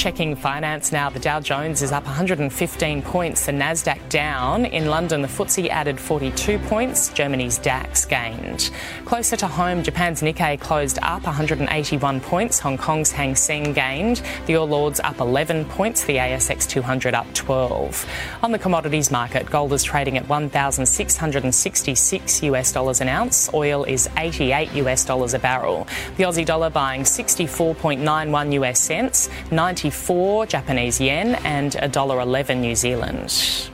Checking finance now. The Dow Jones is up 115 points, the Nasdaq down. In London, the FTSE added 42 points. Germany's DAX gained. Closer to home, Japan's Nikkei closed up 181 points. Hong Kong's Hang Seng gained. The All Ords up 11 points. The ASX 200 up 12. On the commodities market, gold is trading at 1,666 US dollars an ounce. Oil is 88 US dollars a barrel. The Aussie dollar buying 64.91 US cents. 184 Japanese yen and $1.11 New Zealand.